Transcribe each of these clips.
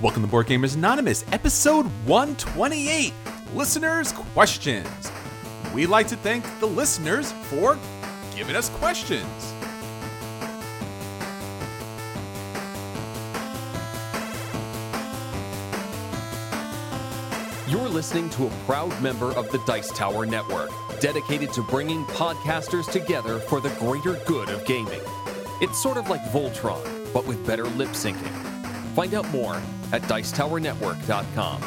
Welcome to Board Gamers Anonymous, episode 128 Listeners' Questions. We'd like to thank the listeners for giving us questions. You're listening to a proud member of the Dice Tower Network, dedicated to bringing podcasters together for the greater good of gaming. It's sort of like Voltron, but with better lip syncing. Find out more at Dicetowernetwork.com.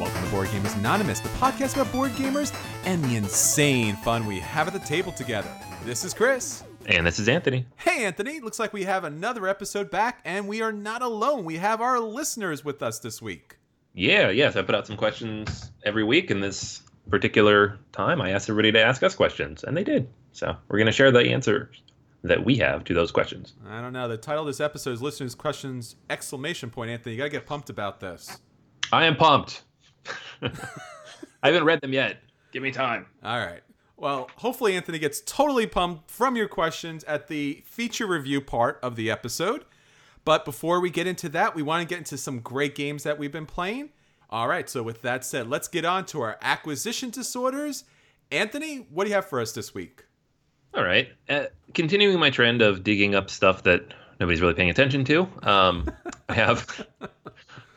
Welcome to Board Gamers Anonymous, the podcast about board gamers and the insane fun we have at the table together. This is Chris. And this is Anthony. Hey, Anthony. Looks like we have another episode back, and we are not alone. We have our listeners with us this week. Yeah, yes, I put out some questions every week, and this particular time I asked everybody to ask us questions, and they did. So we're going to share the answers that we have to those questions. I don't know. The title of this episode is Listeners' Questions! Exclamation point, Anthony. You got to get pumped about this. I am pumped. I haven't read them yet. Give me time. All right. Well, hopefully Anthony gets totally pumped from your questions at the feature review part of the episode. But before we get into that, we want to get into some great games that we've been playing. All right, so with that said, let's get on to our acquisition disorders. Anthony, what do you have for us this week? All right. Uh, continuing my trend of digging up stuff that nobody's really paying attention to, um, I have a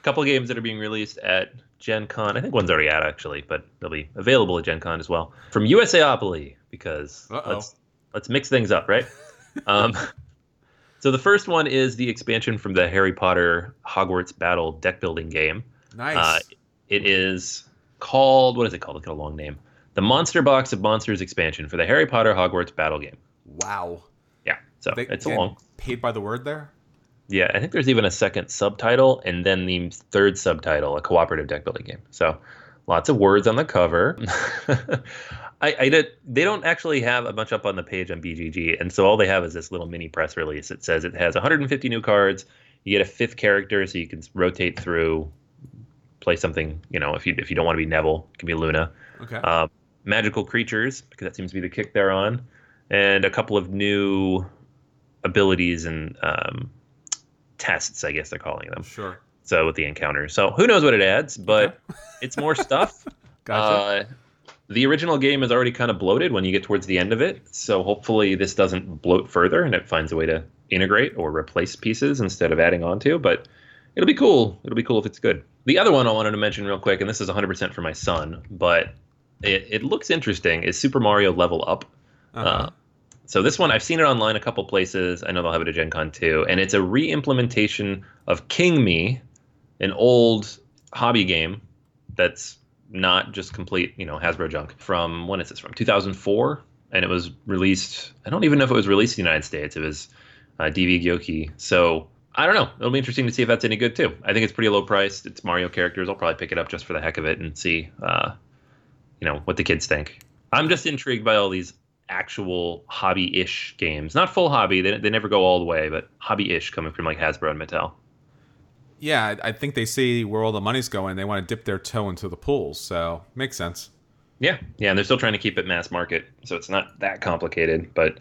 couple games that are being released at Gen Con. I think one's already out, actually, but they'll be available at Gen Con as well. From USAopoly, because Uh-oh. let's, let's mix things up, right? um, so the first one is the expansion from the Harry Potter Hogwarts Battle deck building game. Nice. Uh, it is called what is it called? Look at a long name. The Monster Box of Monsters expansion for the Harry Potter Hogwarts Battle game. wow. Yeah, so They- it's long. Paid by the word there? Yeah, I think there's even a second subtitle and then the third subtitle, a cooperative deck building game. So lots of words on the cover. I, I did. They don't actually have a bunch up on the page on BGG, and so all they have is this little mini press release. It says it has 150 new cards. You get a fifth character, so you can rotate through, play something. You know, if you if you don't want to be Neville, it can be Luna. Okay. Uh, magical creatures, because that seems to be the kick they're on, and a couple of new abilities and um, tests, I guess they're calling them. sure. So with the encounters, so who knows what it adds, but it's more stuff. Gotcha. Uh, the original game is already kind of bloated when you get towards the end of it, so hopefully this doesn't bloat further and it finds a way to integrate or replace pieces instead of adding on to. But it'll be cool. It'll be cool if it's good. The other one I wanted to mention real quick, and this is 100% for my son, but it, it looks interesting, is Super Mario Level Up. Uh-huh. Uh, so this one, I've seen it online a couple places. I know they'll have it at Gen Con too, and it's a re-implementation of King Me, an old hobby game that's not just complete, you know, Hasbro junk from when is this from? 2004, and it was released. I don't even know if it was released in the United States. It was uh, DV Giochi. So I don't know. It'll be interesting to see if that's any good too. I think it's pretty low priced. It's Mario characters. I'll probably pick it up just for the heck of it and see, uh, you know, what the kids think. I'm just intrigued by all these actual hobby-ish games. Not full hobby. They, they never go all the way, but hobby-ish coming from like Hasbro and Mattel. yeah, I I think they see where all the money's going. They want to dip their toe into the pool, so makes sense. Yeah, yeah, and they're still trying to keep it mass market, so it's not that complicated, but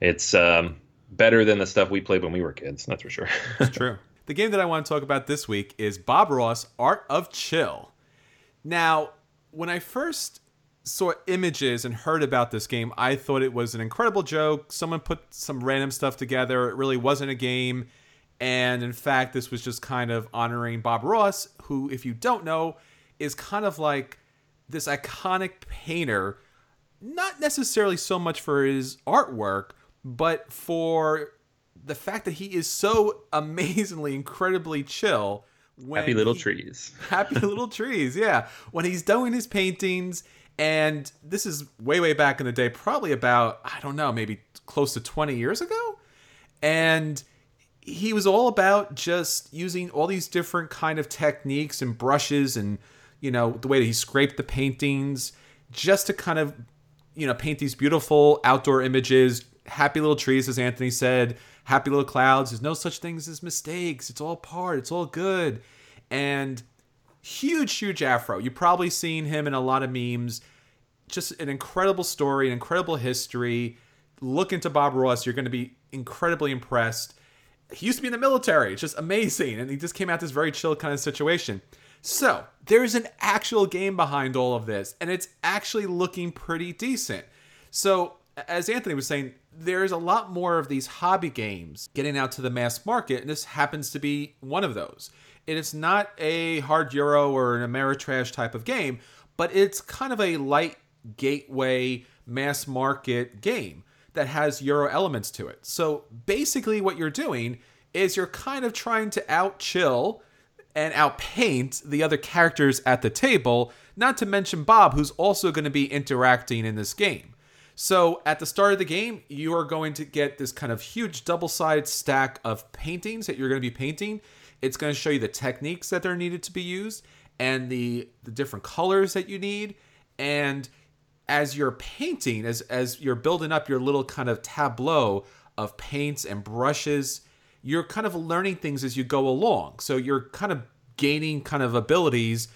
it's um, better than the stuff we played when we were kids. That's for sure. It's true. the game that I want to talk about this week is Bob Ross Art of Chill. Now, when I first saw images and heard about this game, I thought it was an incredible joke. Someone put some random stuff together. It really wasn't a game. And in fact, this was just kind of honoring Bob Ross, who, if you don't know, is kind of like this iconic painter, not necessarily so much for his artwork, but for the fact that he is so amazingly, incredibly chill. When Happy little he- trees. Happy little trees, yeah. When he's doing his paintings, and this is way, way back in the day, probably about, I don't know, maybe close to 20 years ago. And he was all about just using all these different kind of techniques and brushes and, you know, the way that he scraped the paintings just to kind of, you know, paint these beautiful outdoor images, happy little trees, as Anthony said, happy little clouds. There's no such things as mistakes. It's all part. It's all good. And huge, huge afro. You've probably seen him in a lot of memes. Just an incredible story, an incredible history. Look into Bob Ross. You're going to be incredibly impressed. he used to be in the military. It's just amazing. And he just came out this very chill kind of situation. So there's an actual game behind all of this, and it's actually looking pretty decent. So, as Anthony was saying, there's a lot more of these hobby games getting out to the mass market, and this happens to be one of those. And it's not a hard Euro or an Ameritrash type of game, but it's kind of a light gateway mass market game that has Euro elements to it. So basically, what you're doing is you're kind of trying to out chill and outpaint the other characters at the table, not to mention Bob, who's also going to be interacting in this game. So at the start of the game, you are going to get this kind of huge double sided stack of paintings that you're going to be painting. It's going to show you the techniques that are needed to be used and the, the different colors that you need. And as you're painting, as, as you're building up your little kind of tableau of paints and brushes, you're kind of learning things as you go along. So you're kind of gaining kind of abilities,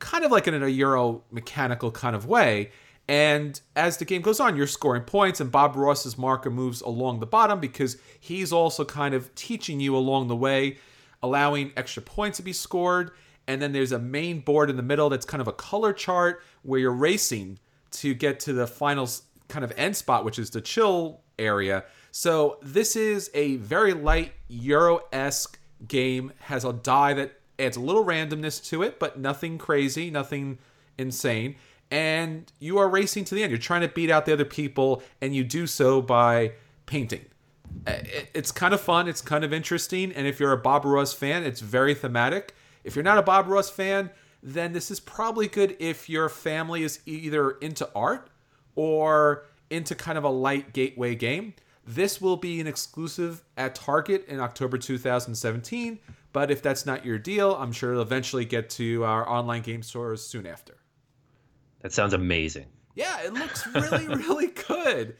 kind of like in a Euro mechanical kind of way. And as the game goes on, you're scoring points, and Bob Ross's marker moves along the bottom because he's also kind of teaching you along the way, allowing extra points to be scored. And then there's a main board in the middle that's kind of a color chart where you're racing to get to the final kind of end spot, which is the chill area. So this is a very light Euro esque game. Has a die that adds a little randomness to it, but nothing crazy, nothing insane and you are racing to the end. You're trying to beat out the other people, and you do so by painting. Uh, it's kind of fun. It's kind of interesting. And if you're a Bob Ross fan, it's very thematic. If you're not a Bob Ross fan, then this is probably good if your family is either into art or into kind of a light gateway game. This will be an exclusive at Target in October 2017. But if that's not your deal, I'm sure it'll eventually get to our online game stores soon after. That sounds amazing. Yeah, it looks really, really good,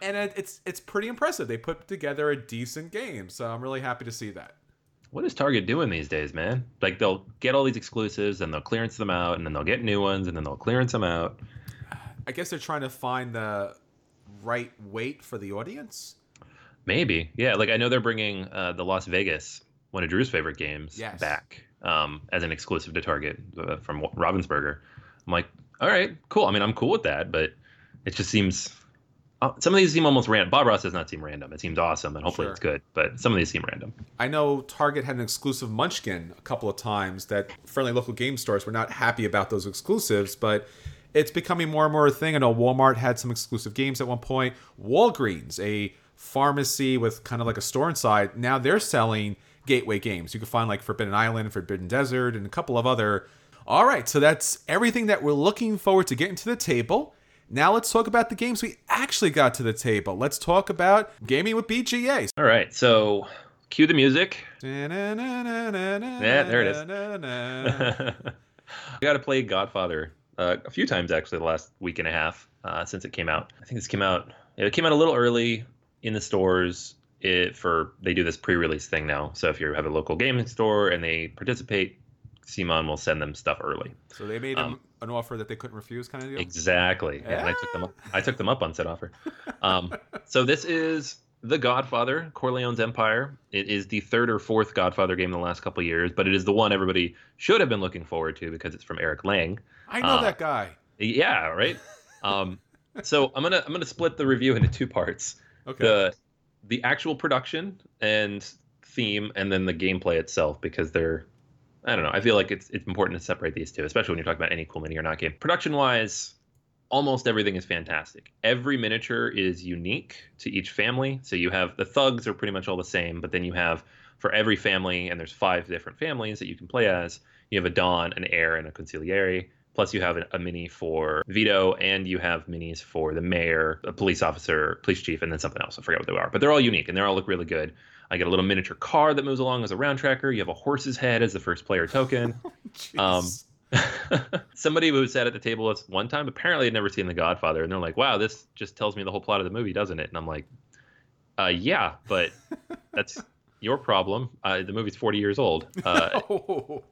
and it, it's it's pretty impressive. They put together a decent game, so I'm really happy to see that. What is Target doing these days, man? Like they'll get all these exclusives and they'll clearance them out, and then they'll get new ones, and then they'll clearance them out. I guess they're trying to find the right weight for the audience. Maybe, yeah. Like I know they're bringing uh, the Las Vegas, one of Drew's favorite games, yes. back um, as an exclusive to Target uh, from Ravensburger. I'm like, all right, cool. I mean, I'm cool with that, but it just seems uh, some of these seem almost random. Bob Ross does not seem random. It seems awesome, and hopefully sure. it's good. But some of these seem random. I know Target had an exclusive Munchkin a couple of times that friendly local game stores were not happy about those exclusives, but it's becoming more and more a thing. I know Walmart had some exclusive games at one point. Walgreens, a pharmacy with kind of like a store inside, now they're selling gateway games. You can find like Forbidden Island, Forbidden Desert, and a couple of other all right, so that's everything that we're looking forward to getting to the table. Now let's talk about the games we actually got to the table. Let's talk about gaming with BGA. All right, so cue the music. yeah, there it is. I got to play Godfather uh, a few times actually the last week and a half uh, since it came out. I think this came out. It came out a little early in the stores. It for they do this pre-release thing now. So if you have a local gaming store and they participate, CMON will send them stuff early. So they made um, an offer that they couldn't refuse, kind of deal. Exactly. Yeah. And I took them. Up, I took them up on said offer. Um, so this is The Godfather, Corleone's Empire. It is the third or fourth Godfather game in the last couple years, but it is the one everybody should have been looking forward to because it's from Eric Lang. I know uh, that guy. Yeah. Right. um, so I'm gonna I'm gonna split the review into two parts. Okay. The the actual production and theme, and then the gameplay itself because they're I don't know. I feel like it's it's important to separate these two, especially when you're talking about any cool mini or not game. Production wise, almost everything is fantastic. Every miniature is unique to each family. So you have the thugs are pretty much all the same, but then you have for every family, and there's five different families that you can play as. You have a Don, an heir, and a consigliere. Plus, you have a mini for Vito, and you have minis for the mayor, a police officer, police chief, and then something else. I forget what they are, but they're all unique and they all look really good. I get a little miniature car that moves along as a round tracker. You have a horse's head as the first player token. um, somebody who sat at the table with one time apparently had never seen The Godfather, and they're like, "Wow, this just tells me the whole plot of the movie, doesn't it?" And I'm like, uh, "Yeah, but that's your problem. Uh, the movie's 40 years old." Uh, no.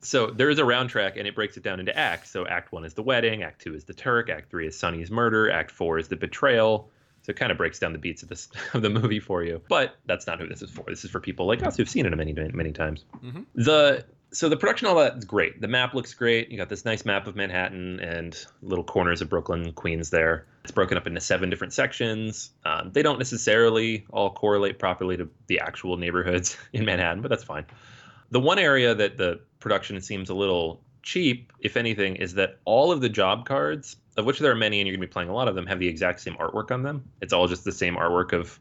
So there is a round track, and it breaks it down into acts. So Act One is the wedding, Act Two is the Turk, Act Three is Sonny's murder, Act Four is the betrayal, So it kind of breaks down the beats of this of the movie for you. But that's not who this is for. This is for people like us who've seen it many many times. Mhm. The so the production all that's great. The map looks great. You got this nice map of Manhattan and little corners of Brooklyn, Queens. There, it's broken up into seven different sections. Um, they don't necessarily all correlate properly to the actual neighborhoods in Manhattan, but that's fine. The one area that the production seems a little cheap, if anything, is that all of the job cards, of which there are many, and you're going to be playing a lot of them, have the exact same artwork on them. It's all just the same artwork of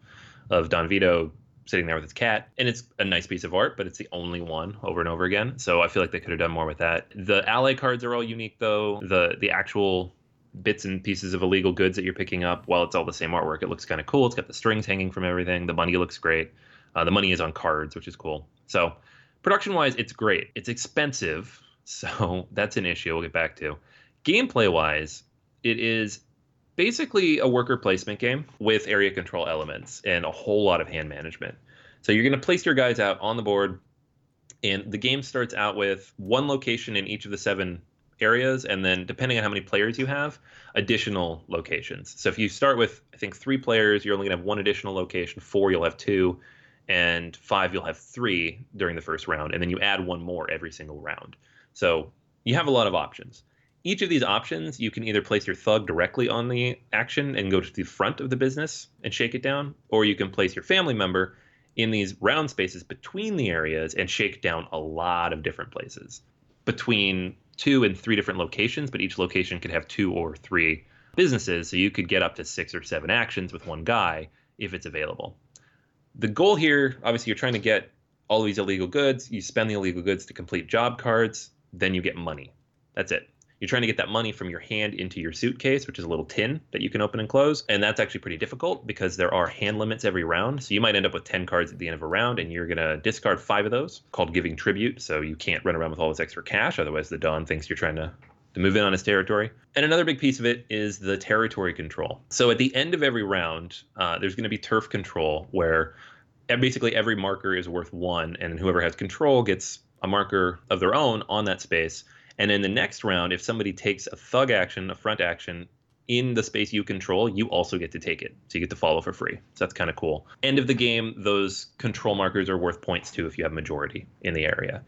of Don Vito sitting there with his cat, and it's a nice piece of art, but it's the only one over and over again. So I feel like they could have done more with that. The ally cards are all unique, though. The the actual bits and pieces of illegal goods that you're picking up, while it's all the same artwork, it looks kind of cool. It's got the strings hanging from everything. The money looks great. Uh, the money is on cards, which is cool. So production wise, it's great. It's expensive, so that's an issue. We'll get back to. Gameplay wise, it is basically a worker placement game with area control elements and a whole lot of hand management. So you're going to place your guys out on the board, and the game starts out with one location in each of the seven areas, and then depending on how many players you have, additional locations. So if you start with, I think, three players, you're only going to have one additional location. Four, you'll have two, and five, you'll have three during the first round, and then you add one more every single round. So you have a lot of options each of these options, you can either place your thug directly on the action and go to the front of the business and shake it down, or you can place your family member in these round spaces between the areas and shake down a lot of different places between two and three different locations, but each location could have two or three businesses, so you could get up to six or seven actions with one guy if it's available. The goal here, obviously, you're trying to get all these illegal goods. You spend the illegal goods to complete job cards, then you get money. That's it. You're trying to get that money from your hand into your suitcase, which is a little tin that you can open and close. And that's actually pretty difficult because there are hand limits every round. So you might end up with 10 cards at the end of a round and you're going to discard five of those, called giving tribute. So you can't run around with all this extra cash. Otherwise, the Don thinks you're trying to to move in on his territory. And another big piece of it is the territory control. So at the end of every round, uh, there's going to be turf control where basically every marker is worth one, and whoever has control gets a marker of their own on that space. And in the next round, if somebody takes a thug action, a front action in the space you control, you also get to take it. So you get to follow for free. So that's kind of cool. End of the game, those control markers are worth points too if you have majority in the area.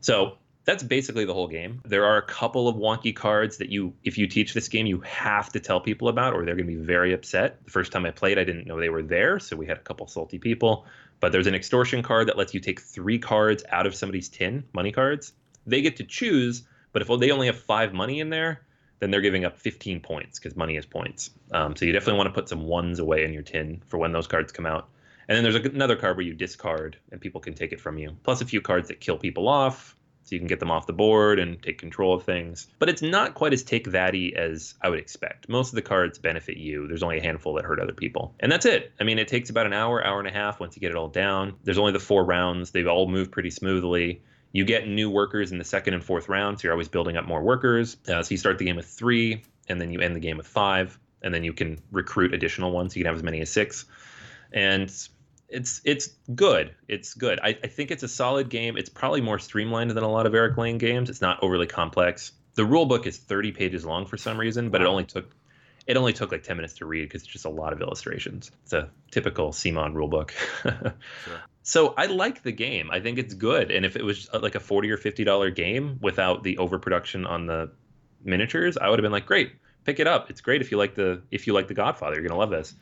So that's basically the whole game. There are a couple of wonky cards that you, if you teach this game, you have to tell people about, or they're going to be very upset. The first time I played, I didn't know they were there, so we had a couple salty people. But there's an extortion card that lets you take three cards out of somebody's tin, money cards. They get to choose, but if they only have five money in there, then they're giving up 15 points because money is points. Um, so you definitely want to put some ones away in your tin for when those cards come out. And then there's another card where you discard and people can take it from you, plus a few cards that kill people off, so you can get them off the board and take control of things. But it's not quite as take thatty as I would expect. Most of the cards benefit you. There's only a handful that hurt other people. And that's it. I mean, it takes about an hour, hour and a half once you get it all down. There's only the four rounds. They've all moved pretty smoothly. You get new workers in the second and fourth round, so you're always building up more workers. Uh, so you start the game with three, and then you end the game with five, and then you can recruit additional ones. So you can have as many as six. And it's it's good. It's good. I, I think it's a solid game. It's probably more streamlined than a lot of Eric Lang games. It's not overly complex. The rule book is 30 pages long for some reason, but it only took it only took like 10 minutes to read because it's just a lot of illustrations. It's a typical CMON rule book. Sure. So I like the game. I think it's good. And if it was uh, like a 40 or 50 dollar game without the overproduction on the miniatures, I would have been like, great, pick it up. It's great if you like the if you like the Godfather, you're gonna love this.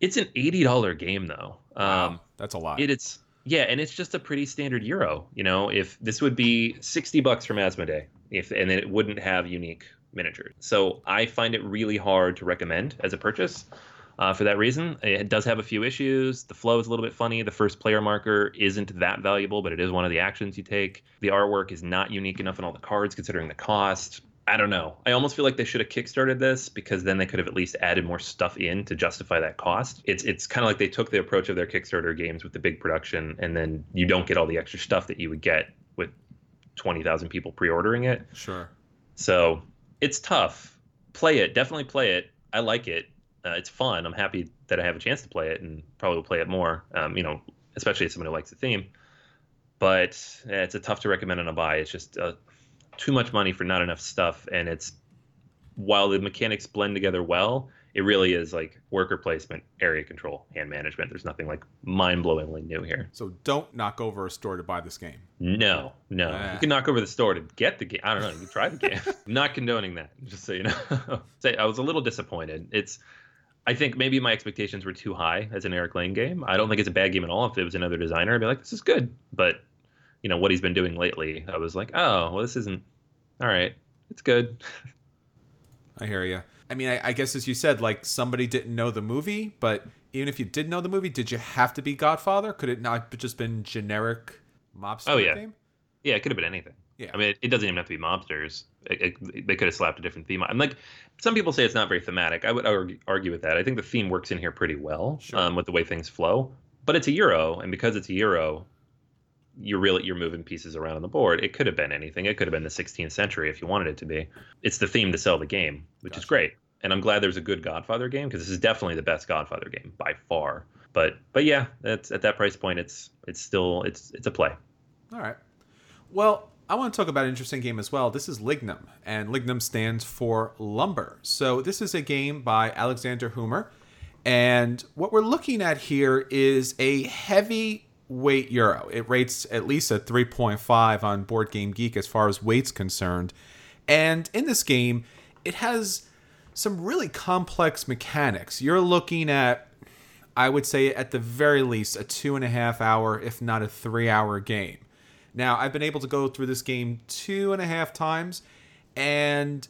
It's an eighty dollar game though. Wow, Um, that's a lot. it, it's yeah, and it's just a pretty standard euro. You know, if this would be sixty bucks from Asmodee, if and then it wouldn't have unique miniatures. So I find it really hard to recommend as a purchase. Uh, for that reason, it does have a few issues. The flow is a little bit funny. The first player marker isn't that valuable, but it is one of the actions you take. The artwork is not unique enough in all the cards, considering the cost. I don't know. I almost feel like they should have kickstarted this because then they could have at least added more stuff in to justify that cost. It's it's kind of like they took the approach of their Kickstarter games with the big production, and then you don't get all the extra stuff that you would get with twenty thousand people pre-ordering it. sure. So it's tough. Play it, definitely play it. I like it. Uh, it's fun. I'm happy that I have a chance to play it, and probably will play it more. Um, you know, especially as someone who likes the theme. But eh, it's a tough to recommend on a buy. It's just uh, too much money for not enough stuff, and it's while the mechanics blend together well, it really is like worker placement, area control, hand management. There's nothing like mind blowingly new here. So don't knock over a store to buy this game. No, no. Ah. You can knock over the store to get the game. I don't know. You can try the game. I'm not condoning that, just so you know. Say I was a little disappointed. It's I think maybe my expectations were too high as an Eric Lang game. I don't think it's a bad game at all. If it was another designer, I'd be like, this is good. But you know what he's been doing lately, I was like, oh, well, this isn't all right. It's good. I hear you. I mean, I, I guess as you said, like somebody didn't know the movie, but even if you did know the movie, did you have to be Godfather? Could it not have just been generic mobster Oh, yeah. game? Yeah, it could have been anything. Yeah. I mean, it, it doesn't even have to be mobsters. It, it- they could have slapped a different theme. on. I'm like, some people say it's not very thematic. I would argue, argue with that. I think the theme works in here pretty well Sure. um, with the way things flow. But it's a euro, and because it's a euro, you're really you're moving pieces around on the board. It could have been anything. It could have been the 16th century if you wanted it to be. It's the theme to sell the game, which is great. And I'm glad there's a good Godfather game because this is definitely the best Godfather game by far. But but yeah, that's at that price point, it's it's still it's it's a play. All right. Well, I want to talk about an interesting game as well. This is Lignum, and Lignum stands for lumber. So this is a game by Alexander Huemer, and what we're looking at here is a heavy weight euro. It rates at least a 3.5 on Board Game Geek as far as weight's concerned. And in this game, it has some really complex mechanics. You're looking at I would say at the very least a two and a half hour, if not a three hour game. Now, I've been able to go through this game two and a half times, and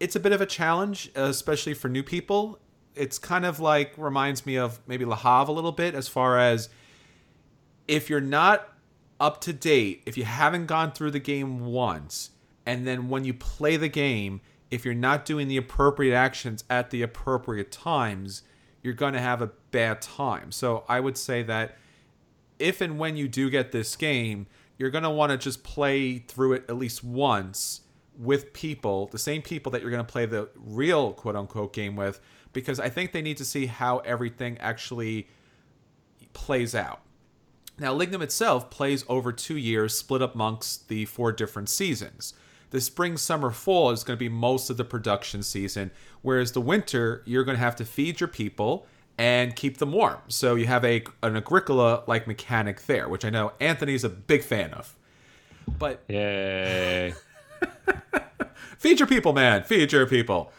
it's a bit of a challenge, especially for new people. It's kind of like reminds me of maybe Havre a little bit as far as if you're not up to date, if you haven't gone through the game once, and then when you play the game, if you're not doing the appropriate actions at the appropriate times, you're going to have a bad time. So I would say that if and when you do get this game, you're going to want to just play through it at least once with people, the same people that you're going to play the real quote unquote game with, because I think they need to see how everything actually plays out. Now, Lignum itself plays over two years, split up amongst the four different seasons. The spring, summer, fall is going to be most of the production season, whereas the winter, you're going to have to feed your people and keep them warm. So you have a an Agricola like mechanic there, which I know Anthony's a big fan of. But Yay. feed your people, man. Feed your people.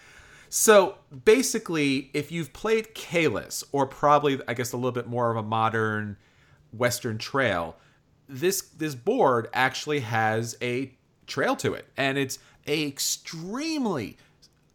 So basically, if you've played Caylus, or probably I guess a little bit more of a modern Western trail, this this board actually has a trail to it, and it's a extremely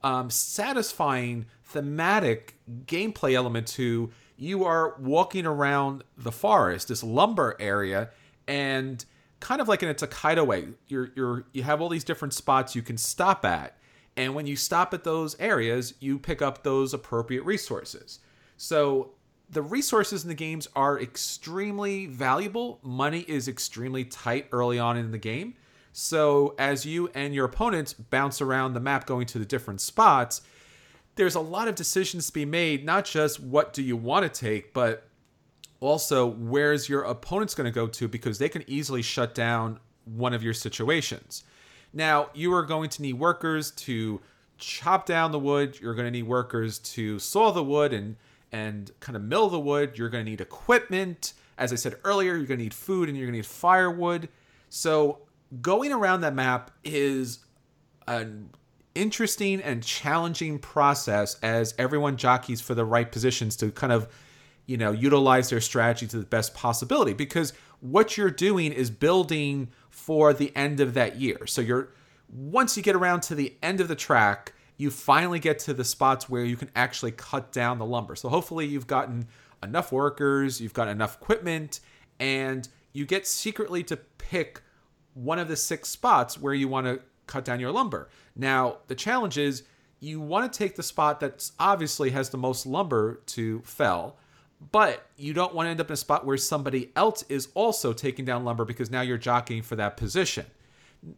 um, satisfying thematic gameplay element to you are walking around the forest, this lumber area, and kind of like in a Tokaido way, you're you're you have all these different spots you can stop at, and when you stop at those areas, you pick up those appropriate resources. So the resources in the games are extremely valuable. Money is extremely tight early on in the game. So as you and your opponents bounce around the map going to the different spots, there's a lot of decisions to be made, not just what do you want to take, but also where's your opponent's going to go to because they can easily shut down one of your situations. Now, you are going to need workers to chop down the wood, you're going to need workers to saw the wood and and kind of mill the wood, you're going to need equipment. As I said earlier, you're going to need food and you're going to need firewood. So, going around that map is an interesting and challenging process as everyone jockeys for the right positions to kind of you know utilize their strategy to the best possibility. Because what you're doing is building for the end of that year. So you're once you get around to the end of the track you finally get to the spots where you can actually cut down the lumber. So hopefully you've gotten enough workers you've got enough equipment and you get secretly to pick one of the six spots where you want to cut down your lumber. Now, the challenge is you want to take the spot that obviously has the most lumber to fell, but you don't want to end up in a spot where somebody else is also taking down lumber because now you're jockeying for that position.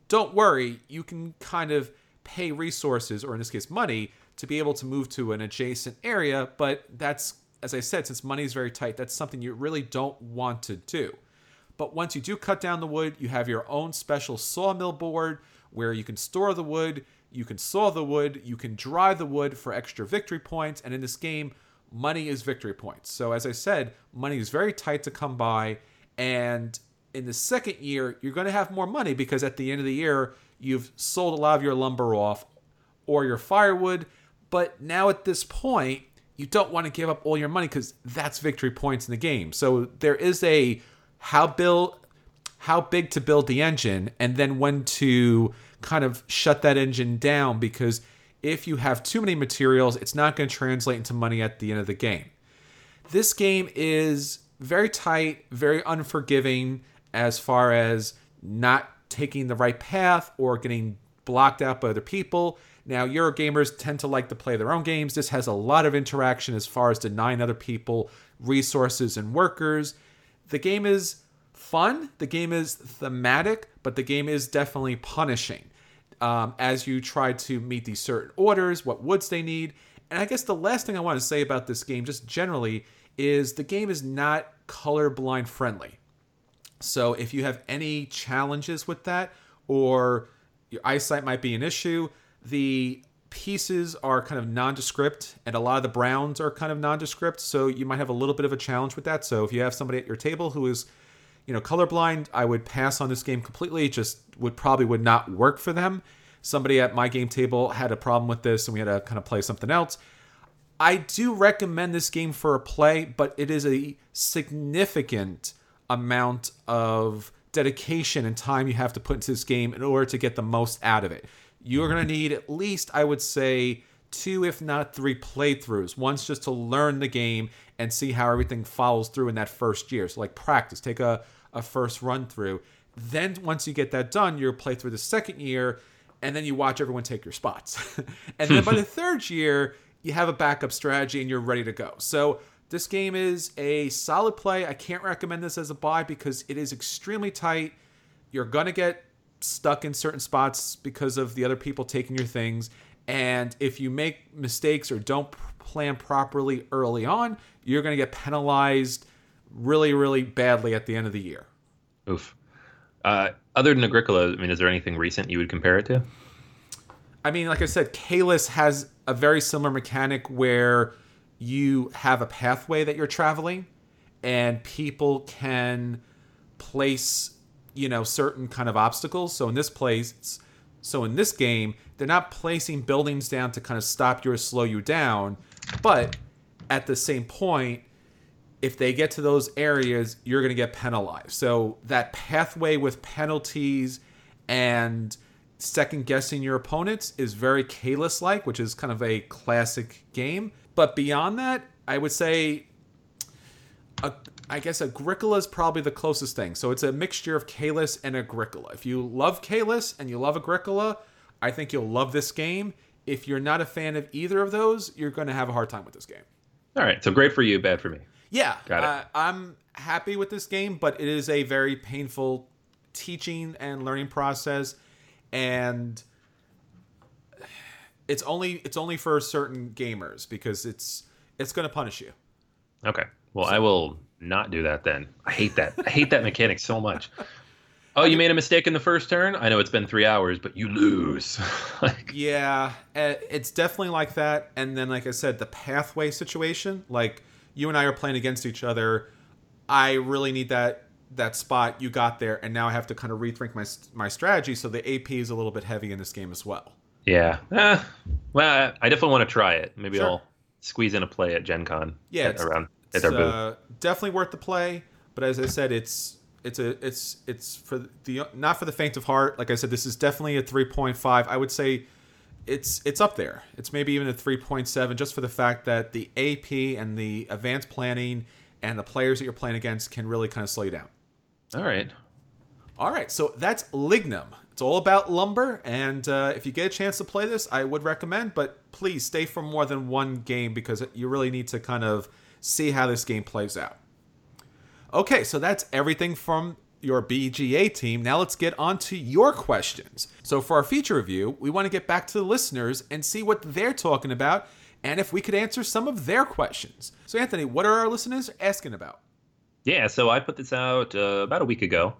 Don't worry, you can kind of pay resources, or in this case, money, to be able to move to an adjacent area, but that's, as I said, since money is very tight, that's something you really don't want to do. But once you do cut down the wood, you have your own special sawmill board where you can store the wood, you can saw the wood, you can dry the wood for extra victory points, and in this game, money is victory points. So as I said, money is very tight to come by, and in the second year, you're going to have more money because at the end of the year, you've sold a lot of your lumber off or your firewood. But now at this point, you don't want to give up all your money because that's victory points in the game. So there is a how build how big to build the engine and then when to kind of shut that engine down because if you have too many materials, it's not going to translate into money at the end of the game. This game is very tight, very unforgiving as far as not taking the right path or getting blocked out by other people. Now, Eurogamers tend to like to play their own games. This has a lot of interaction as far as denying other people resources and workers. The game is fun, the game is thematic, but the game is definitely punishing um, as you try to meet these certain orders, what woods they need. And I guess the last thing I want to say about this game, just generally, is the game is not colorblind friendly. So if you have any challenges with that, or your eyesight might be an issue, the pieces are kind of nondescript and a lot of the browns are kind of nondescript so you might have a little bit of a challenge with that so if you have somebody at your table who is you know colorblind i would pass on this game completely. It just would probably would not work for them. Somebody at my game table had a problem with this and we had to kind of play something else. I do recommend this game for a play but it is a significant amount of dedication and time you have to put into this game in order to get the most out of it. You're going to need at least, I would say, two, if not three playthroughs. Once just to learn the game and see how everything follows through in that first year. So, like practice, take a, a first run through. Then, once you get that done, you'll play through the second year, and then you watch everyone take your spots. and then by the third year, you have a backup strategy and you're ready to go. So, this game is a solid play. I can't recommend this as a buy because it is extremely tight. You're going to get stuck in certain spots because of the other people taking your things. And if you make mistakes or don't plan properly early on, you're going to get penalized really, really badly at the end of the year. Oof. Uh, other than Agricola, I mean, is there anything recent you would compare it to? I mean, like I said, Caylus has a very similar mechanic where you have a pathway that you're traveling, and people can place you know certain kind of obstacles. So in this place, so in this game, they're not placing buildings down to kind of stop you or slow you down, but at the same point, if they get to those areas, you're going to get penalized. So that pathway with penalties and second guessing your opponents is very Caylus like, which is kind of a classic game. But beyond that, I would say a, I guess Agricola is probably the closest thing. So it's a mixture of Caylus and Agricola. If you love Caylus and you love Agricola, I think you'll love this game. If you're not a fan of either of those, you're going to have a hard time with this game. All right, so great for you, bad for me. Yeah, got it. Uh, I'm happy with this game, but it is a very painful teaching and learning process, and it's only it's only for certain gamers because it's it's going to punish you. Okay. Well, so, I will not do that then. I hate that. I hate that mechanic so much. Oh, you made a mistake in the first turn? I know it's been three hours, but you lose. like, yeah, eh, it's definitely like that. And then, like I said, the pathway situation, like you and I are playing against each other. I really need that that spot you got there, and now I have to kind of rethink my my strategy. So the AP is a little bit heavy in this game as well. Yeah. Eh, well, I definitely want to try it. Maybe sure. I'll squeeze in a play at Gen Con. Yeah, at, around it's uh, definitely worth the play, but as I said, it's it's a it's it's for the not for the faint of heart. Like I said, this is definitely a 3.5. I would say it's it's up there. It's maybe even a 3.7 just for the fact that the AP and the advanced planning and the players that you're playing against can really kind of slow you down. All right. All right, so that's Lignum. It's all about lumber, and uh, if you get a chance to play this, I would recommend. But please stay for more than one game because you really need to kind of see how this game plays out. Okay, so that's everything from your BGA team. Now let's get on to your questions. So, for our feature review, we want to get back to the listeners and see what they're talking about and if we could answer some of their questions. So, Anthony, what are our listeners asking about? Yeah, so I put this out uh, about a week ago.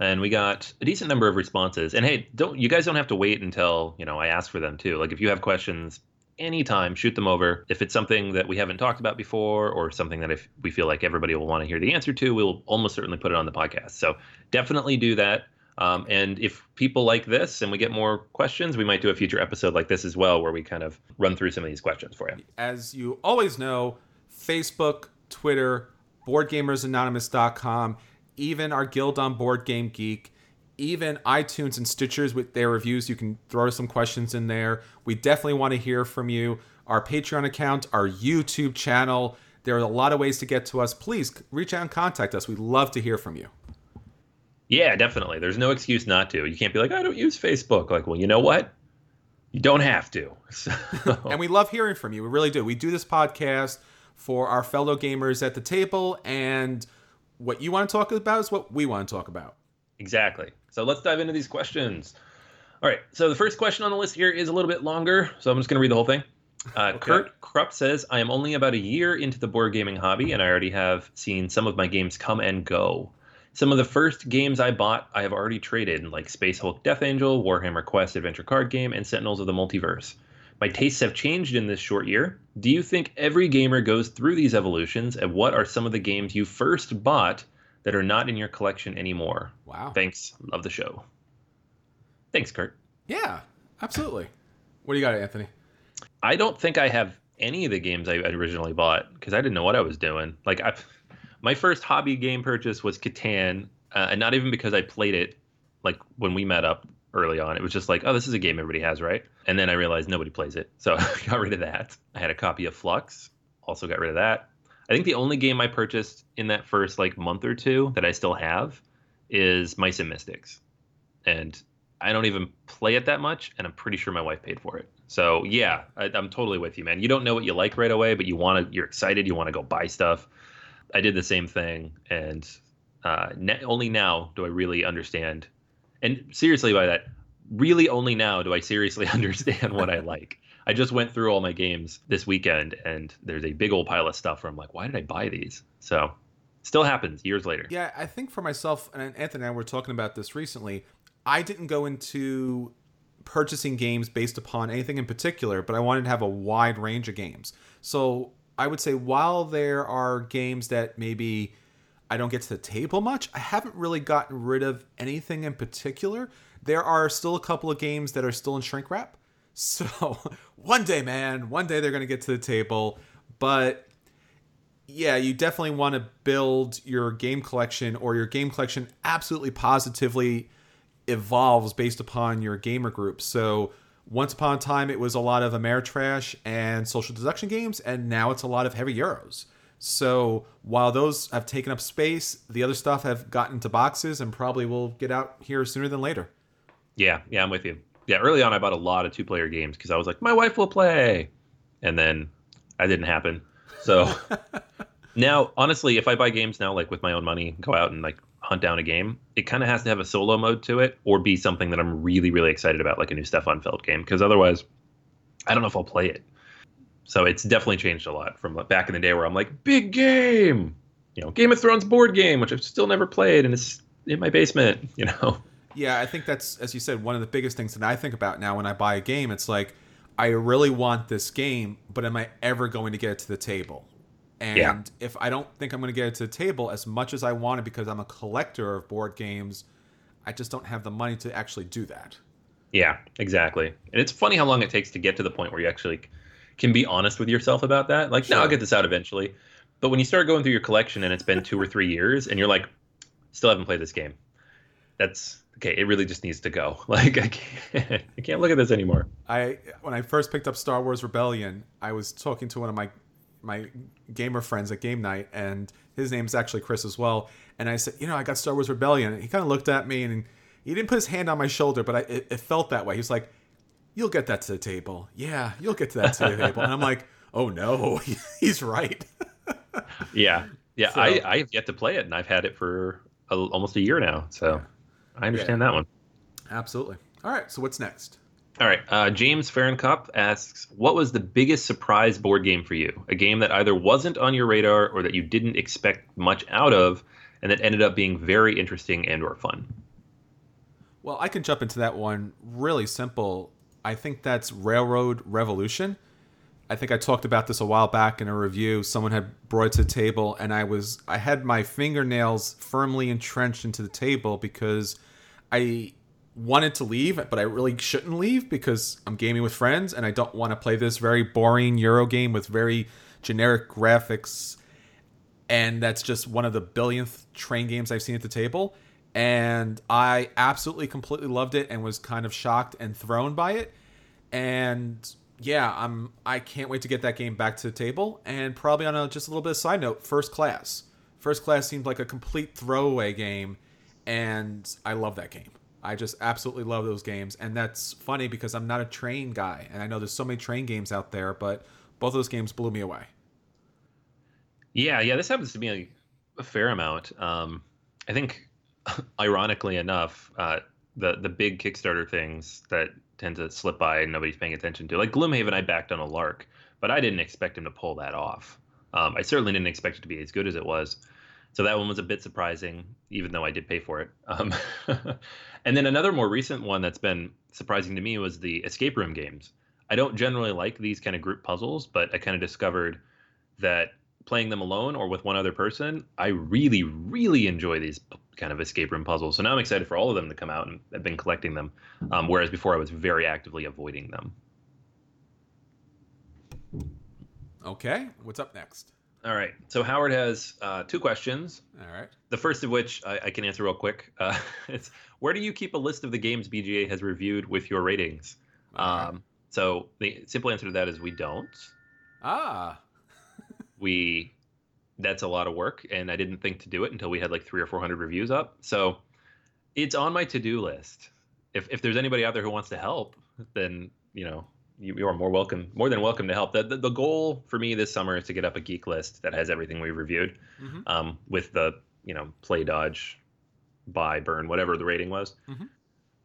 and we got a decent number of responses. And hey, don't you guys don't have to wait until you know I ask for them too. Like if you have questions anytime, shoot them over. If it's something that we haven't talked about before or something that if we feel like everybody will want to hear the answer to, we'll almost certainly put it on the podcast. So definitely do that. Um, and if people like this and we get more questions, we might do a future episode like this as well, where we kind of run through some of these questions for you. As you always know, Facebook, Twitter, BoardGamersAnonymous.com, even our Guild on Board Game Geek, even iTunes and Stitchers with their reviews. You can throw some questions in there. We definitely want to hear from you. Our Patreon account, our YouTube channel. There are a lot of ways to get to us. Please reach out and contact us. We'd love to hear from you. Yeah, definitely. There's no excuse not to. You can't be like, I don't use Facebook. Like, well, you know what? You don't have to. So. and we love hearing from you. We really do. We do this podcast for our fellow gamers at the table, and what you want to talk about is what we want to talk about. Exactly. So let's dive into these questions. All right. So the first question on the list here is a little bit longer, so I'm just going to read the whole thing. Uh, okay. Kurt Krupp says, I am only about a year into the board gaming hobby, and I already have seen some of my games come and go. Some of the first games I bought, I have already traded, like Space Hulk Death Angel, Warhammer Quest Adventure Card Game, and Sentinels of the Multiverse. My tastes have changed in this short year. Do you think every gamer goes through these evolutions, and what are some of the games you first bought that are not in your collection anymore? Wow. Thanks. Love the show. Thanks, Kurt. Yeah, absolutely. What do you got, Anthony? I don't think I have any of the games I originally bought because I didn't know what I was doing. Like, I my first hobby game purchase was Catan, uh, and not even because I played it like when we met up early on. It was just like, oh, this is a game everybody has, right? And then I realized nobody plays it, so I got rid of that. I had a copy of Fluxx, also got rid of that. I think the only game I purchased in that first like month or two that I still have is Mice and Mystics, and I don't even play it that much, and I'm pretty sure my wife paid for it. So yeah, I, am totally with you, man. You don't know what you like right away, but you want to. You're excited. You want to go buy stuff. I did the same thing, and uh, ne- only now do I really understand. And seriously, by that, really only now do I seriously understand what I like. I just went through all my games this weekend, and there's a big old pile of stuff where I'm like, why did I buy these? So, still happens years later. Yeah, I think for myself, and Anthony and I were talking about this recently. I didn't go into purchasing games based upon anything in particular, but I wanted to have a wide range of games. So I would say while there are games that maybe I don't get to the table much, I haven't really gotten rid of anything in particular. There are still a couple of games that are still in shrink wrap. So one day, man, one day they're going to get to the table. But yeah, you definitely want to build your game collection, or your game collection absolutely positively evolves based upon your gamer group. So once upon a time, it was a lot of Ameritrash and social deduction games, and now it's a lot of heavy Euros. So while those have taken up space, the other stuff have gotten to boxes and probably will get out here sooner than later. Yeah, yeah, I'm with you. Yeah, early on, I bought a lot of two player games because I was like, my wife will play. And then that didn't happen. So now, honestly, if I buy games now, like with my own money, go out and like hunt down a game, it kind of has to have a solo mode to it or be something that I'm really, really excited about, like a new Stefan Feld game. Because otherwise, I don't know if I'll play it. So it's definitely changed a lot from back in the day where I'm like, big game, you know, Game of Thrones board game, which I've still never played and it's in my basement, you know. Yeah, I think that's, as you said, one of the biggest things that I think about now when I buy a game. It's like, I really want this game, but am I ever going to get it to the table? And yeah. if I don't think I'm going to get it to the table as much as I want it because I'm a collector of board games, I just don't have the money to actually do that. Yeah, exactly. And it's funny how long it takes to get to the point where you actually can be honest with yourself about that. Like, sure. no, I'll get this out eventually. But when you start going through your collection and it's been two or three years and you're like, still haven't played this game, that's okay. It really just needs to go. Like, I can't, I can't look at this anymore. I when I first picked up Star Wars Rebellion, I was talking to one of my my gamer friends at game night, and his name's actually Chris as well. And I said, you know, I got Star Wars Rebellion. And he kind of looked at me and he didn't put his hand on my shoulder, but I, it, it, felt that way. He's like, "You'll get that to the table. Yeah, you'll get to that to the table." And I'm like, "Oh no, he's right." yeah, yeah. So, I I have yet to play it, and I've had it for a, almost a year now, so yeah. I understand yeah. that one. Absolutely. All right. So what's next? All right. Uh, James Fahrenkopf asks, "What was the biggest surprise board game for you? A game that either wasn't on your radar or that you didn't expect much out of, and that ended up being very interesting and/or fun." Well, I can jump into that one really simple. I think that's Railroad Revolution. I think I talked about this a while back in a review. Someone had brought to the table, and I was I had my fingernails firmly entrenched into the table because I wanted to leave, but I really shouldn't leave because I'm gaming with friends, and I don't want to play this very boring Euro game with very generic graphics. And that's just one of the billionth train games I've seen at the table. And I absolutely completely loved it and was kind of shocked and thrown by it. And yeah, I'm I can't wait to get that game back to the table. And probably on a just a little bit of side note, First Class. First Class seemed like a complete throwaway game, and I love that game. I just absolutely love those games, and that's funny because I'm not a train guy, and I know there's so many train games out there, but both of those games blew me away. Yeah, yeah, this happens to me a, a fair amount. Um, I think, ironically enough, uh, the the big Kickstarter things that tend to slip by and nobody's paying attention to. Like Gloomhaven, I backed on a lark, but I didn't expect him to pull that off. Um, I certainly didn't expect it to be as good as it was. So that one was a bit surprising, even though I did pay for it. Um, and then another more recent one that's been surprising to me was the escape room games. I don't generally like these kind of group puzzles, but I kind of discovered that playing them alone or with one other person, I really, really enjoy these kind of escape room puzzles. So now I'm excited for all of them to come out, and I've been collecting them. Um, whereas before, I was very actively avoiding them. Okay, what's up next? All right. So Howard has uh, two questions. All right. The first of which I, I can answer real quick. Uh, it's where do you keep a list of the games BGA has reviewed with your ratings? Um, so the simple answer to that is we don't. Ah. we that's a lot of work and i didn't think to do it until we had like three or four hundred reviews up. So it's on my to-do list. If, if there's anybody out there who wants to help then you know you, you are more welcome more than welcome to help. The, the, the, goal for me this summer is to get up a geek list that has everything we've reviewed mm-hmm. um, with the you know play dodge buy burn whatever the rating was. Mm-hmm.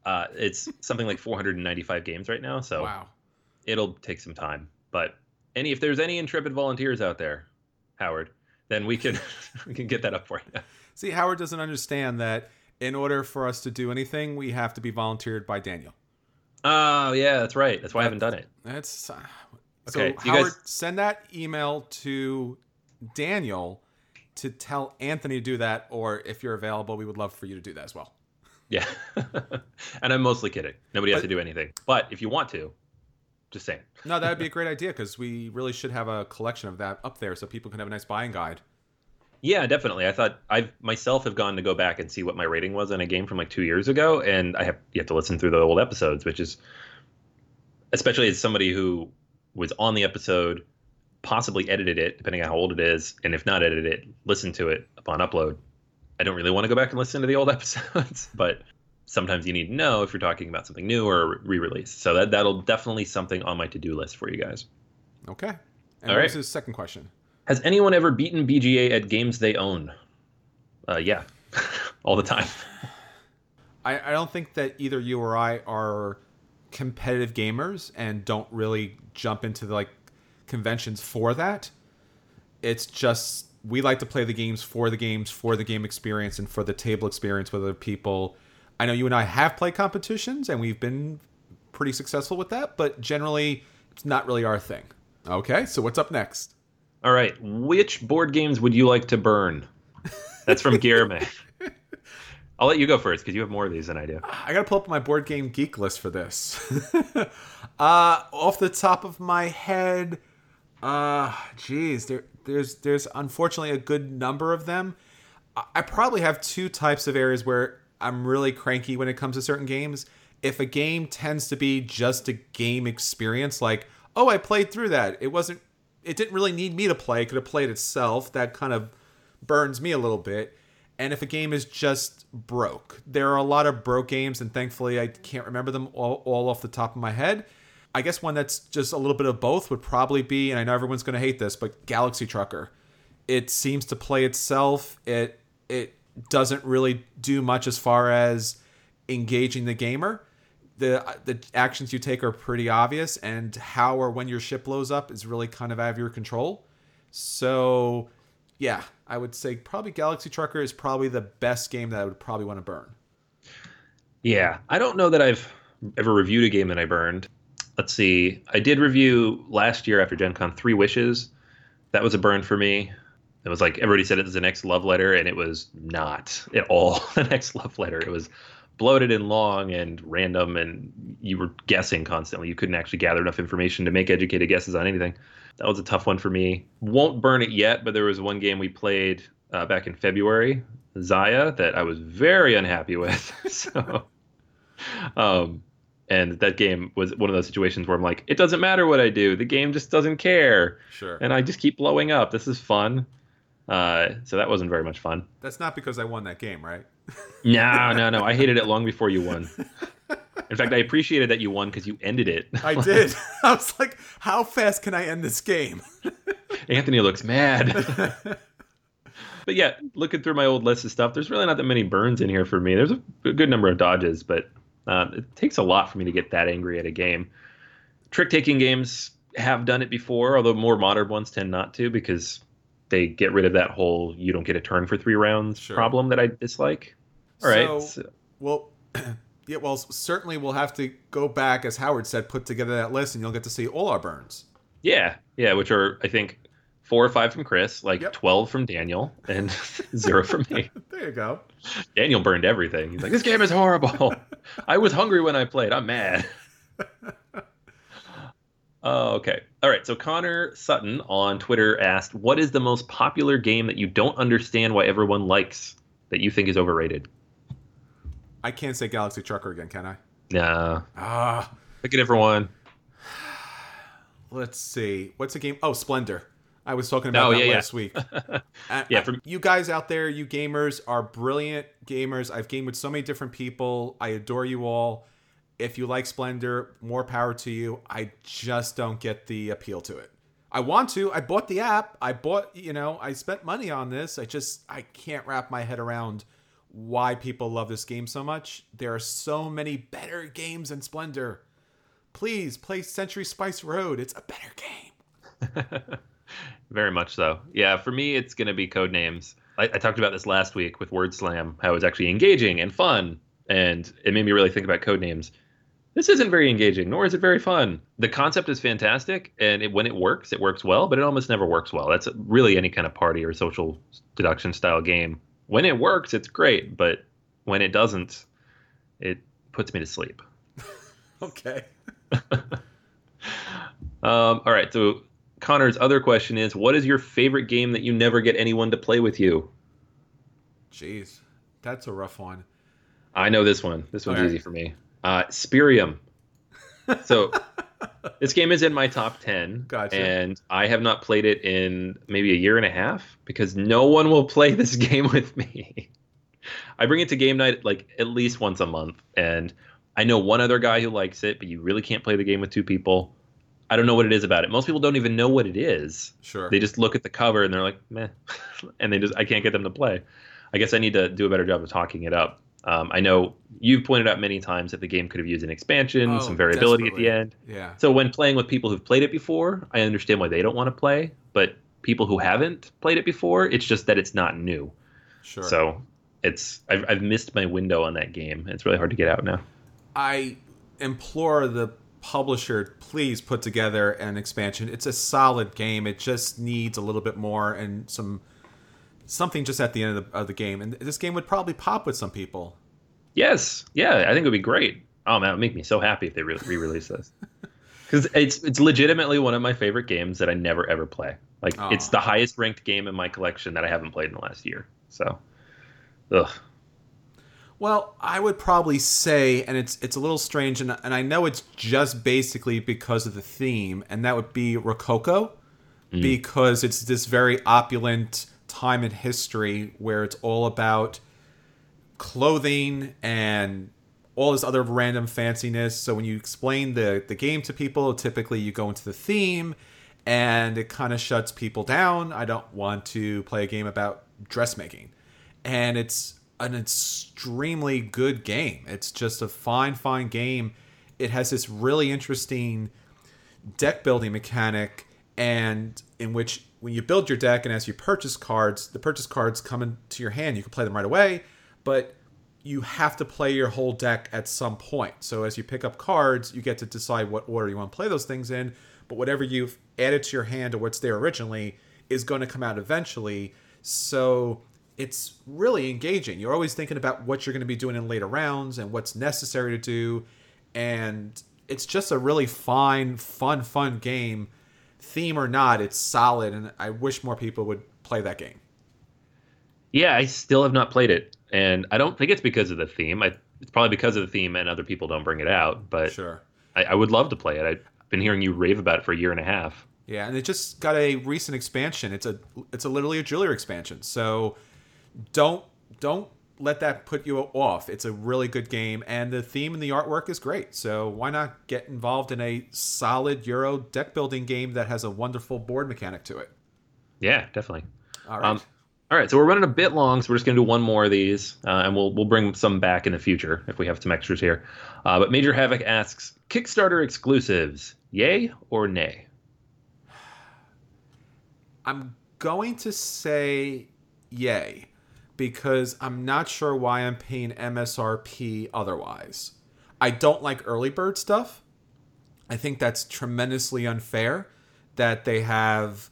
uh, it's something like 495 games right now so wow. it'll take some time. But any if there's any intrepid volunteers out there, Howard, then we can we can get that up for you. See, Howard doesn't understand that in order for us to do anything, we have to be volunteered by Daniel. Oh yeah, that's right. That's why I haven't done it. That's uh, okay. So Howard, guys... send that email to Daniel to tell Anthony to do that, or if you're available, we would love for you to do that as well. Yeah, and I'm mostly kidding. Nobody has to do anything. But if you want to, just saying. no, that would be a great idea because we really should have a collection of that up there so people can have a nice buying guide. Yeah, definitely. I thought I myself have gone to go back and see what my rating was in a game from like two years ago, and I have you have to listen through the old episodes, which is especially as somebody who was on the episode, possibly edited it, depending on how old it is, and if not edited it, listened to it upon upload. I don't really want to go back and listen to the old episodes, but sometimes you need to know if you're talking about something new or re-release. So that that'll definitely something on my to-do list for you guys. Okay. And All right. His second question. Has anyone ever beaten BGA at games they own? Uh, yeah, all the time. I, I don't think that either you or I are competitive gamers and don't really jump into the, like conventions for that. It's just we like to play the games for the games, for the game experience, and for the table experience with other people I know you and I have played competitions and we've been pretty successful with that, but generally it's not really our thing. Okay, so what's up next? All right, which board games would you like to burn? That's from Guillermo. I'll let you go first because you have more of these than I do. I gotta pull up my board game geek list for this. uh, off the top of my head, uh, geez, there, there's there's unfortunately a good number of them. I probably have two types of areas where I'm really cranky when it comes to certain games. If a game tends to be just a game experience, like, oh, I played through that. It wasn't, it didn't really need me to play. It could have played itself. That kind of burns me a little bit. And if a game is just broke, there are a lot of broke games, and thankfully I can't remember them all, all off the top of my head. I guess one that's just a little bit of both would probably be, and I know everyone's going to hate this, but Galaxy Trucker. It seems to play itself. It it doesn't really do much as far as engaging the gamer. The the actions you take are pretty obvious, and how or when your ship blows up is really kind of out of your control. So, yeah, I would say probably Galaxy Trucker is probably the best game that I would probably want to burn. Yeah, I don't know that I've ever reviewed a game that I burned. Let's see. I did review last year after Gen Con Three Wishes. That was a burn for me. It was like everybody said it was the next love letter, and it was not at all the next love letter. It was bloated and long and random, and you were guessing constantly. You couldn't actually gather enough information to make educated guesses on anything. That was a tough one for me. Won't burn it yet, but there was one game we played uh, back in February, Xia, that I was very unhappy with. so, um, and that game was one of those situations where I'm like, it doesn't matter what I do, the game just doesn't care, Sure. and I just keep blowing up. This is fun. Uh, so that wasn't very much fun. That's not because I won that game, right? No, no, no. I hated it long before you won. In fact, I appreciated that you won because you ended it. I did. I was like, how fast can I end this game? Anthony looks mad. but yeah, looking through my old list of stuff, there's really not that many burns in here for me. There's a, good number of dodges, but uh, it takes a lot for me to get that angry at a game. Trick taking games have done it before, although more modern ones tend not to because they get rid of that whole you don't get a turn for three rounds Sure. problem that I dislike. All right. So- so- Well, yeah, well, certainly we'll have to go back, as Howard said, put together that list, and you'll get to see all our burns. Yeah, yeah, which are I think four or five from Chris, like Yep. twelve from Daniel, and zero from me. There you go. Daniel burned everything. He's like, "This game is horrible. I was hungry when I played. I'm mad." Oh, okay. All right. So Connor Sutton on Twitter asked, "What is the most popular game that you don't understand why everyone likes that you think is overrated?" I can't say Galaxy Trucker again, can I? Nah, Ah, pick a different one. let's see. What's a game? Oh, Splendor. I was talking about Oh, that yeah, yeah. last week. I- Yeah, I- for- you guys out there, you gamers are brilliant gamers. I've gamed with so many different people. I adore you all. If you like Splendor, more power to you. I just don't get the appeal to it. I want to. I bought the app. I bought, you know, I spent money on this. I just I can't wrap my head around why people love this game so much. There are so many better games than Splendor. Please play Century Spice Road. It's a better game. Very much so. Yeah, for me, it's going to be Codenames. I, I talked about this last week with Word Slam, how it was actually engaging and fun, and it made me really think about Codenames. This isn't very engaging, nor is it very fun. The concept is fantastic, and it, when it works, it works well, but it almost never works well. That's really any kind of party or social deduction style game. When it works, it's great, but when it doesn't, it puts me to sleep. Okay. Um, all right, so Connor's other question is What is your favorite game that you never get anyone to play with you? Jeez. That's a rough one. I know this one. This one's Okay. easy for me. Uh, Spyrium. So this game is in my top 10. Gotcha. And I have not played it in maybe a year and a half because no one will play this game with me. I bring it to game night like at least once a month. And I know one other guy who likes it, but you really can't play the game with two people. I don't know what it is about it. Most people don't even know what it is. Sure. They just look at the cover and they're like, meh. and they just, I can't get them to play. I guess I need to do a better job of talking it up. Um, I know you've pointed out many times that the game could have used an expansion, Oh, some variability at the end. Yeah. So when playing with people who've played it before, I understand why they don't want to play. But people who haven't played it before, it's just that it's not new. Sure. So it's I've, I've missed my window on that game. It's really hard to get out now. I implore the publisher, please put together an expansion. It's a solid game. It just needs a little bit more and some something just at the end of the, of the game. And this game would probably pop with some people. Yes, yeah, I think it would be great. Oh man, it would make me so happy if they re- re-release this. Because it's it's legitimately one of my favorite games that I never ever play. Like it's the highest ranked game in my collection that I haven't played in the last year. So, ugh. Well, I would probably say, and it's it's a little strange, and, and I know it's just basically because of the theme, and that would be Rococo, mm. because it's this very opulent time in history where it's all about clothing and all this other random fanciness. So when you explain the the game to people, typically you go into the theme, and it kind of shuts people down. I don't want to play a game about dressmaking, and it's an extremely good game. It's just a fine, fine game. It has this really interesting deck building mechanic and in which when you build your deck and as you purchase cards the purchase cards come into your hand you can play them right away but you have to play your whole deck at some point. So as you pick up cards, you get to decide what order you want to play those things in. But whatever you've added to your hand or what's there originally is going to come out eventually. So it's really engaging. You're always thinking about what you're going to be doing in later rounds and what's necessary to do. And it's just a really fine, fun, fun game. Theme or not, it's solid. And I wish more people would play that game. Yeah, I still have not played it. And I don't think it's because of the theme. I, it's probably because of the theme and other people don't bring it out. But Sure. I, I would love to play it. I've been hearing you rave about it for a year and a half. Yeah, and it just got a recent expansion. It's a it's a literally a jewelry expansion. So don't don't let that put you off. It's a really good game and the theme and the artwork is great. So why not get involved in a solid Euro deck building game that has a wonderful board mechanic to it? Yeah, definitely. All right. Um, all right, so we're running a bit long, so we're just going to do one more of these, uh, and we'll we'll bring some back in the future if we have some extras here. Uh, but Major Havoc asks Kickstarter exclusives, yay or nay? I'm going to say yay because I'm not sure why I'm paying MSRP otherwise. I don't like early bird stuff. I think that's tremendously unfair that they have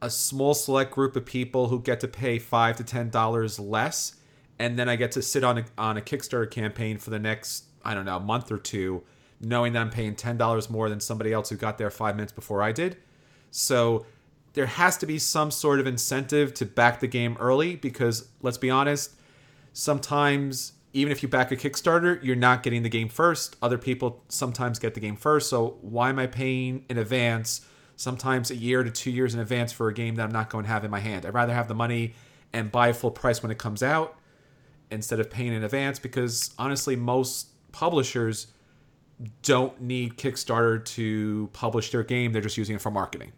a small select group of people who get to pay 5 to 10 dollars less and then I get to sit on a, on a Kickstarter campaign for the next I don't know, month or two knowing that I'm paying $10 more than somebody else who got there 5 minutes before I did. So there has to be some sort of incentive to back the game early because let's be honest, sometimes even if you back a Kickstarter, you're not getting the game first. Other people sometimes get the game first. So why am I paying in advance, sometimes a year to two years in advance for a game that I'm not going to have in my hand? I'd rather have the money and buy full price when it comes out instead of paying in advance because honestly, most publishers don't need Kickstarter to publish their game. They're just using it for marketing.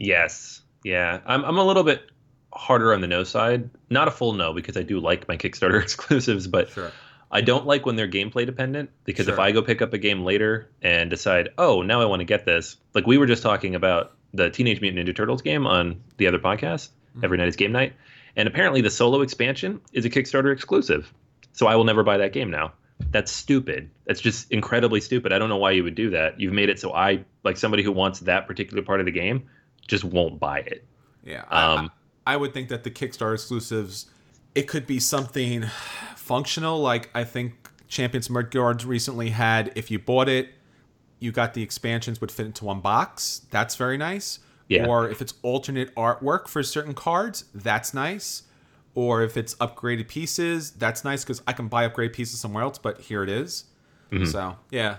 Yes, yeah, I'm I'm a little bit harder on the no side. Not a full no because I do like my Kickstarter exclusives, but Sure. I don't like when they're gameplay dependent because if I go pick up a game later and decide, oh, now I want to get this, like we were just talking about the Teenage Mutant Ninja Turtles game on the other podcast, mm-hmm. Every Night is Game Night, and apparently the solo expansion is a Kickstarter exclusive. So I will never buy that game now. That's stupid. That's just incredibly stupid. I don't know why you would do that. You've made it so I, like somebody who wants that particular part of the game, just won't buy it. Yeah. I- Um, I, I would think that the Kickstarter exclusives, it could be something functional. Like I think Champions Midgard recently had, if you bought it, you got the expansions would fit into one box. That's very nice. Yeah. Or if it's alternate artwork for certain cards, that's nice. Or if it's upgraded pieces, that's nice because I can buy upgrade pieces somewhere else, but here it is. Mm-hmm. So yeah,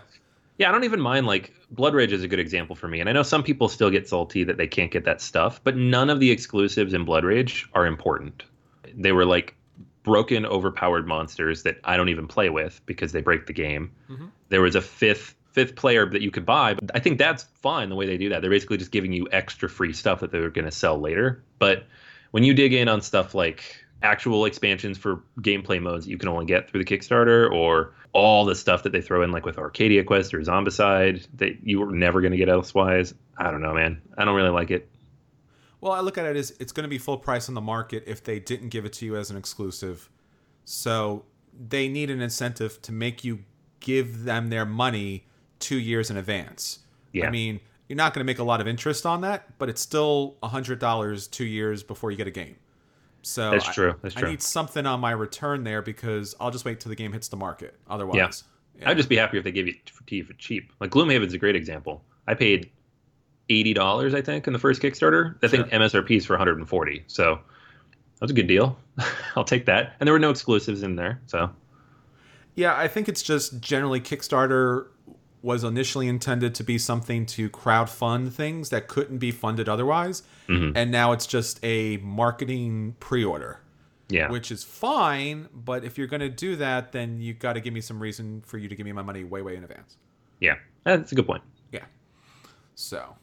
Yeah, I don't even mind. Like Blood Rage is a good example for me, and I know some people still get salty that they can't get that stuff, but none of the exclusives in Blood Rage are important. They were like broken, overpowered monsters that I don't even play with because they break the game. Mm-hmm. There was a fifth fifth player that you could buy, but I think that's fine the way they do that. They're basically just giving you extra free stuff that they're going to sell later. But when you dig in on stuff like actual expansions for gameplay modes that you can only get through the Kickstarter or all the stuff that they throw in like with Arcadia Quest or Zombicide that you were never going to get elsewise. I don't know, man. I don't really like it. Well, I look at it as it's going to be full price on the market if they didn't give it to you as an exclusive. So they need an incentive to make you give them their money two years in advance. Yeah. I mean, you're not going to make a lot of interest on that, but it's still a hundred dollars two years before you get a game. So That's true. That's true. I need something on my return there because I'll just wait till the game hits the market. Otherwise, yeah. I'd just be happy if they gave you for cheap. Like Gloomhaven's a great example. I paid eighty dollars, I think, in the first Kickstarter. I think MSRP is for 140. So that's a good deal. I'll take that. And there were no exclusives in there, so Yeah, I think it's just generally Kickstarter was initially intended to be something to crowd fund things that couldn't be funded otherwise. Mm-hmm. And now it's just a marketing pre order, yeah. which is fine. But if you're going to do that, then you got to give me some reason for you to give me my money way, way in advance. yeah. That's a good point. Yeah. So,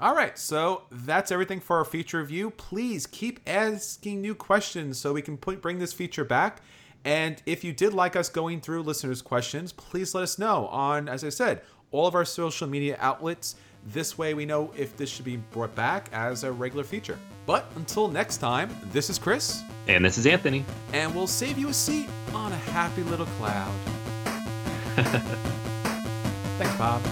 all right. So that's everything for our feature review. Please keep asking new questions so we can put, bring this feature back. And if you did like us going through listeners' questions, please let us know on, as I said, all of our social media outlets. This way, we know if this should be brought back as a regular feature. But until next time, this is Chris, And this is Anthony. and we'll save you a seat on a happy little cloud. Thanks, Bob.